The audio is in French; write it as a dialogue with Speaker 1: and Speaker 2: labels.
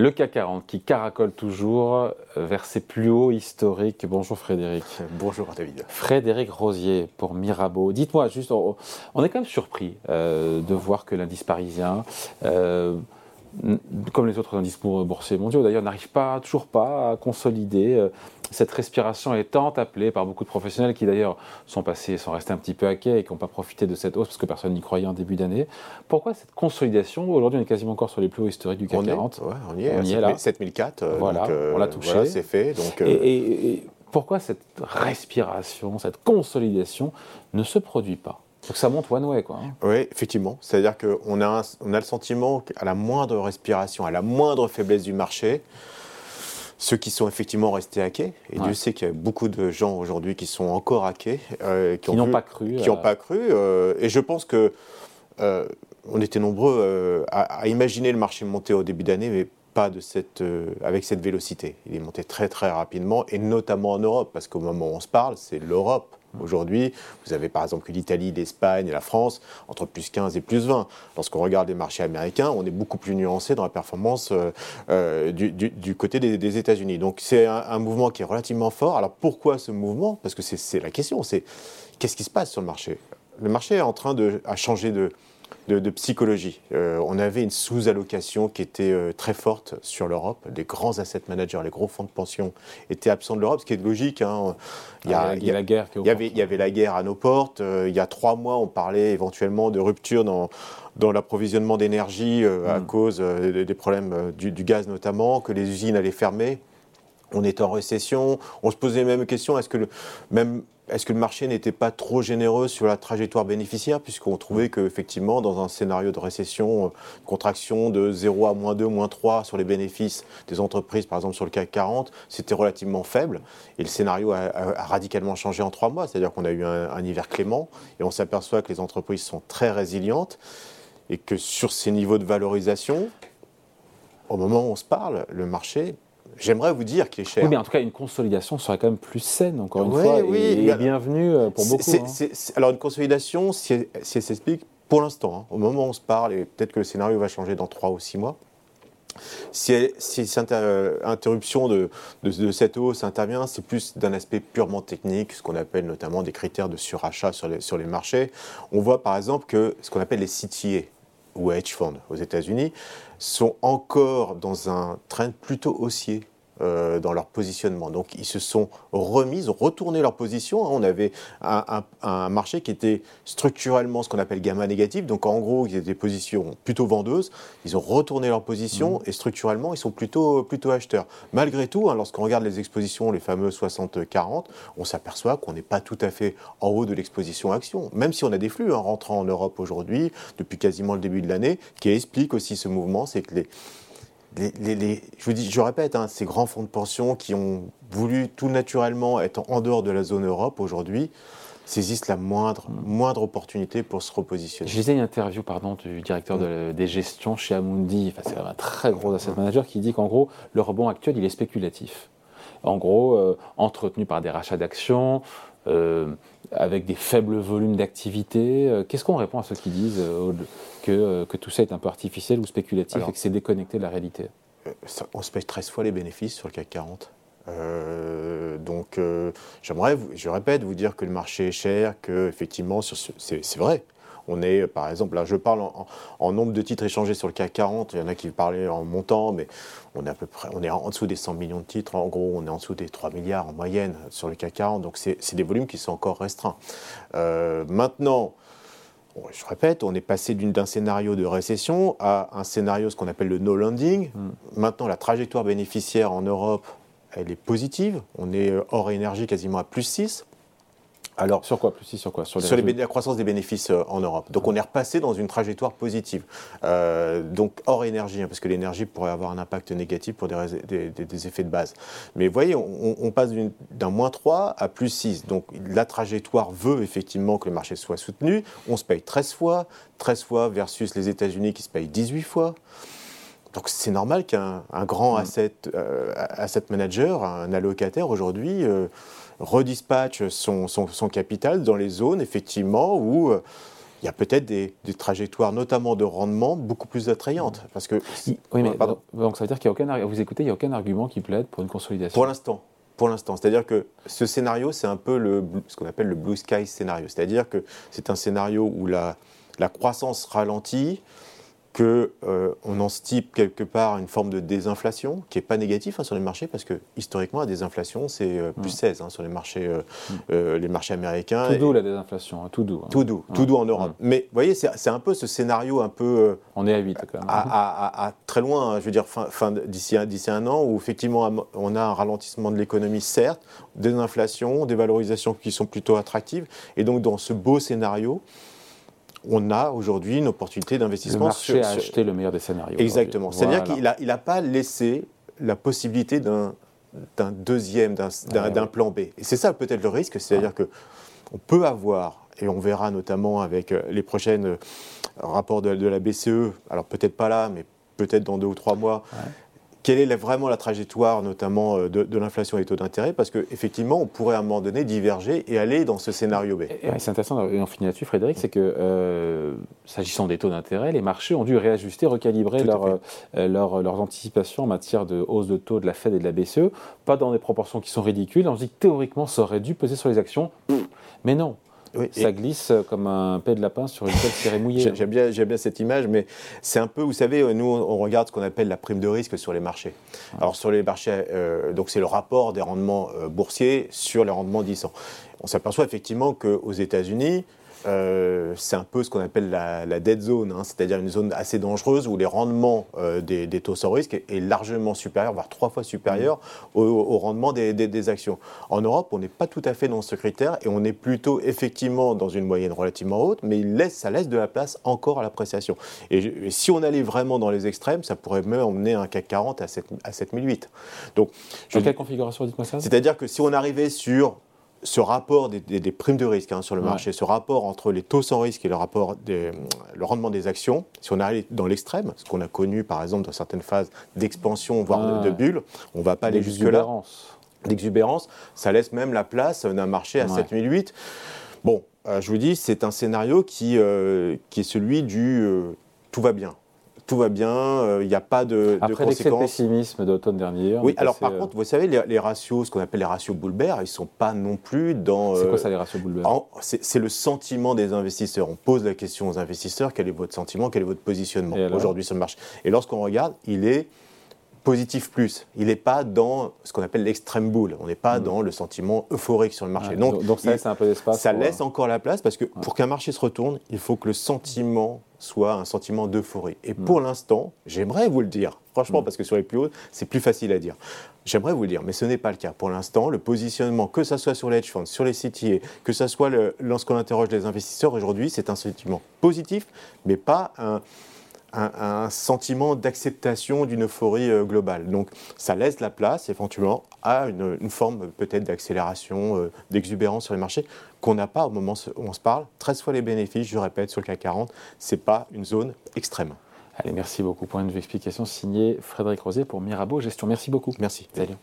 Speaker 1: Le CAC 40 qui caracole toujours euh, vers ses plus hauts historiques. Bonjour Frédéric.
Speaker 2: Bonjour David.
Speaker 1: Frédéric Rosier pour Mirabeau. Dites-moi juste, on, est quand même surpris euh, de voir que l'indice parisien, euh, comme les autres indices boursiers mondiaux d'ailleurs, n'arrive pas, toujours pas à consolider cette respiration est tant appelée par beaucoup de professionnels qui d'ailleurs sont passés, sont restés un petit peu à quai et qui n'ont pas profité de cette hausse parce que personne n'y croyait en début d'année. Pourquoi cette consolidation Aujourd'hui, on est quasiment encore sur les plus hauts historiques du CAC 40.
Speaker 2: on y est, on y est là. 7004.
Speaker 1: Euh, voilà, euh, on l'a touché.
Speaker 2: Voilà, c'est fait. Donc,
Speaker 1: euh, et, pourquoi cette respiration, cette consolidation ne se produit pas? Donc ça monte one way, quoi. Hein.
Speaker 2: Oui, effectivement. C'est-à-dire qu'on a, on a le sentiment qu'à la moindre respiration, à la moindre faiblesse du marché, ceux qui sont effectivement restés hackés, et Dieu sait qu'il y a beaucoup de gens aujourd'hui qui sont encore hackés,
Speaker 1: euh, qui n'ont pas cru.
Speaker 2: Qui n'ont euh, pas cru. Euh, et je pense que on était nombreux à, imaginer le marché monter au début d'année, mais pas de cette, avec cette vélocité. Il est monté très très rapidement, et notamment en Europe, parce qu'au moment où on se parle, c'est l'Europe Aujourd'hui, vous avez par exemple l'Italie, l'Espagne et la France entre plus 15 et plus 20. Lorsqu'on regarde les marchés américains, on est beaucoup plus nuancé dans la performance euh, euh, du, côté des, États-Unis. Donc c'est un, mouvement qui est relativement fort. Alors pourquoi ce mouvement? Parce que c'est la question, c'est qu'est-ce qui se passe sur le marché? Le marché est en train de changer de, de, psychologie. Euh, on avait une sous-allocation qui était euh, très forte sur l'Europe. Les grands asset managers, les gros fonds de pension étaient absents de l'Europe, ce qui est logique. Hein.
Speaker 1: Il, y a, la guerre.
Speaker 2: il, y avait, il y avait la guerre à nos portes. Euh, il y a trois mois, on parlait éventuellement de rupture dans, dans l'approvisionnement d'énergie à mm. cause des problèmes du, du, gaz notamment, que les usines allaient fermer. On était en récession. On se posait même question est-ce que le, même est-ce que le marché n'était pas trop généreux sur la trajectoire bénéficiaire, puisqu'on trouvait qu'effectivement, dans un scénario de récession, euh, contraction de 0 à moins 2, moins 3 sur les bénéfices des entreprises, par exemple sur le CAC 40, c'était relativement faible. Et le scénario a, radicalement changé en trois mois, c'est-à-dire qu'on a eu un hiver clément, et on s'aperçoit que les entreprises sont très résilientes, et que sur ces niveaux de valorisation, au moment où on se parle, le marché J'aimerais vous dire qu'il est cher.
Speaker 1: Oui, mais en tout cas, une consolidation serait quand même plus saine, encore une fois, oui, et, bienvenue euh, pour beaucoup.
Speaker 2: Hein. alors, une consolidation, si elle, s'explique, pour l'instant, hein, au moment où on se parle, et peut-être que le scénario va changer dans 3 ou 6 mois, si, cette euh, interruption de, cette hausse intervient, c'est plus d'un aspect purement technique, ce qu'on appelle notamment des critères de surachat sur les, sur les marchés. On voit par exemple que ce qu'on appelle les CTA, ou hedge funds aux États-Unis, sont encore dans un train plutôt haussier. Euh, dans leur positionnement. Donc ils se sont remis, ont retourné leur position. On avait un, marché qui était structurellement ce qu'on appelle gamma négatif. Donc en gros, ils étaient des positions plutôt vendeuses. Ils ont retourné leur position mmh. et structurellement, ils sont plutôt, plutôt acheteurs. Malgré tout, hein, lorsqu'on regarde les expositions, les fameux 60-40, on s'aperçoit qu'on n'est pas tout à fait en haut de l'exposition action. Même si on a des flux hein, rentrant en Europe aujourd'hui, depuis quasiment le début de l'année, qui explique aussi ce mouvement, c'est que les je vous dis, je répète, hein, ces grands fonds de pension qui ont voulu tout naturellement être en dehors de la zone Europe aujourd'hui saisissent la moindre, moindre opportunité pour se repositionner.
Speaker 1: Je lisais une interview pardon, du directeur des gestions chez Amundi, c'est un très gros asset manager, qui dit qu'en gros, le rebond actuel, il est spéculatif. En gros, euh, entretenu par des rachats d'actions, avec des faibles volumes d'activité. Euh, qu'est-ce qu'on répond à ceux qui disent que, que, tout ça est un peu artificiel ou spéculatif et que c'est déconnecté de la réalité?
Speaker 2: On se paye 13 fois les bénéfices sur le CAC 40. donc, j'aimerais, je répète, vous dire que le marché est cher, que effectivement, c'est vrai. On est, par exemple, là je parle en, nombre de titres échangés sur le CAC 40, il y en a qui parlaient en montant, mais on est à peu près, on est en dessous des 100 millions de titres, en gros on est en dessous des 3 milliards en moyenne sur le CAC 40, donc c'est des volumes qui sont encore restreints. Euh, maintenant, je répète, on est passé d'un scénario de récession à un scénario, ce qu'on appelle le no landing. Mm. Maintenant, la trajectoire bénéficiaire en Europe, elle est positive. On est euh, hors énergie quasiment à plus 6.
Speaker 1: Alors, sur quoi plus si, Sur quoi?
Speaker 2: Sur, la croissance des bénéfices euh, en Europe. Donc on est repassé dans une trajectoire positive. Euh, donc hors énergie, hein, parce que l'énergie pourrait avoir un impact négatif pour des, effets de base. Mais vous voyez, on, passe d'un moins 3 à plus 6. Donc la trajectoire veut effectivement que le marché soit soutenu. On se paye 13 fois, 13 fois versus les États-Unis qui se payent 18 fois. Donc c'est normal qu'un grand mm. asset, euh, asset manager, un allocataire aujourd'hui, redispatche son, son, capital dans les zones, effectivement, où euh, il y a peut-être des, trajectoires, notamment de rendement, beaucoup plus attrayantes. Parce que,
Speaker 1: oui, mais donc ça veut dire qu'il n'y a aucun, vous écoutez, il n'y a aucun argument qui plaide pour une consolidation
Speaker 2: Pour l'instant. Pour l'instant. C'est-à-dire que ce scénario, c'est un peu le, ce qu'on appelle le blue sky scénario. C'est-à-dire que c'est un scénario où la, la croissance ralentit, qu'on euh, en stipe quelque part une forme de désinflation qui n'est pas négatif hein, sur les marchés parce que historiquement la désinflation c'est euh, plus 16 mm. hein, sur les marchés, euh, mm. les marchés américains.
Speaker 1: Tout doux la désinflation, hein, tout doux.
Speaker 2: Tout doux, tout doux en Europe. Mais vous voyez, c'est un peu ce scénario un peu.
Speaker 1: on est à 8 quand même.
Speaker 2: À, très loin, je veux dire, fin, fin d'ici un an où effectivement on a un ralentissement de l'économie, certes, désinflation, des valorisations qui sont plutôt attractives. Et donc dans ce beau scénario, on a aujourd'hui une opportunité d'investissement.
Speaker 1: Le marché a acheté le meilleur des scénarios.
Speaker 2: Exactement. C'est-à-dire qu'il n'a il a pas laissé la possibilité d'un deuxième, d'un plan B. Et c'est ça peut-être le risque, c'est-à-dire que on peut avoir, et on verra notamment avec euh, les prochains euh, rapports de, la BCE, alors peut-être pas là, mais peut-être dans deux ou trois mois, quelle est vraiment la trajectoire, notamment euh, de, l'inflation et des taux d'intérêt Parce qu'effectivement, on pourrait à un moment donné diverger et aller dans ce scénario B.
Speaker 1: C'est intéressant, et on finit là-dessus, Frédéric, c'est que euh, s'agissant des taux d'intérêt, les marchés ont dû réajuster, recalibrer euh, leurs anticipations en matière de hausse de taux de la Fed et de la BCE, pas dans des proportions qui sont ridicules. On se dit que théoriquement, ça aurait dû peser sur les actions, mais non ça glisse comme un paix de lapin sur une tête serrée mouillée.
Speaker 2: J'aime bien, bien, cette image, mais c'est un peu, vous savez, nous on regarde ce qu'on appelle la prime de risque sur les marchés. Alors sur les marchés, euh, donc c'est le rapport des rendements euh, boursiers sur les rendements 10 ans. On s'aperçoit effectivement qu'aux États-Unis, euh, c'est un peu ce qu'on appelle la, dead zone, hein, c'est-à-dire une zone assez dangereuse où les rendements euh, des, taux sans risque est, largement supérieur, voire trois fois supérieur mmh. au, rendement des, actions. En Europe, on n'est pas tout à fait dans ce critère et on est plutôt effectivement dans une moyenne relativement haute, mais il laisse, ça laisse de la place encore à l'appréciation. Et, si on allait vraiment dans les extrêmes, ça pourrait même emmener un CAC 40 à, 7, à 7008.
Speaker 1: Donc, dans quelle configuration, dites-moi ça?
Speaker 2: C'est-à-dire que si on arrivait sur ce rapport des, primes de risque hein, sur le marché, ce rapport entre les taux sans risque et le, rapport le rendement des actions, si on arrive dans l'extrême, ce qu'on a connu par exemple dans certaines phases d'expansion, voire de, bulle, on ne va pas aller jusque-là. L'exubérance, ça laisse même la place d'un marché à 7008. Bon, euh, je vous dis, c'est un scénario qui, euh, qui est celui du euh, tout va bien tout va bien, il euh, n'y a pas de,
Speaker 1: Après
Speaker 2: de conséquences.
Speaker 1: pessimisme d'automne dernier.
Speaker 2: Oui, alors par euh, contre, vous savez, les, ratios, ce qu'on appelle les ratios Boulbert, ils ne sont pas non plus dans.
Speaker 1: C'est quoi euh, ça, les ratios Boulbert
Speaker 2: C'est le sentiment des investisseurs. On pose la question aux investisseurs quel est votre sentiment, quel est votre positionnement aujourd'hui sur le marché? Et lorsqu'on regarde, il est positif plus. Il n'est pas dans ce qu'on appelle l'extrême boule. On n'est pas mm. dans le sentiment euphorique sur le marché.
Speaker 1: donc, donc, ça laisse un peu d'espace.
Speaker 2: Ça laisse encore la place parce que pour qu'un marché se retourne, il faut que le sentiment soit un sentiment d'euphorie. Et mm. pour l'instant, j'aimerais vous le dire, franchement, mm. parce que sur les plus hauts, c'est plus facile à dire. J'aimerais vous le dire, mais ce n'est pas le cas. Pour l'instant, le positionnement, que ce soit sur les hedge funds, sur les CTA, que ce soit lorsqu'on interroge les investisseurs aujourd'hui, c'est un sentiment positif, mais pas un, un, sentiment d'acceptation d'une euphorie euh, globale. Donc ça laisse la place éventuellement à une, forme peut-être d'accélération, euh, d'exubérance sur les marchés qu'on n'a pas au moment où on se parle. 13 fois les bénéfices, je répète, sur le CAC 40, ce n'est pas une zone extrême.
Speaker 1: Allez, merci beaucoup pour une explication signée Frédéric Rosé pour Mirabeau Gestion. Merci beaucoup.
Speaker 2: Merci.
Speaker 1: Salut.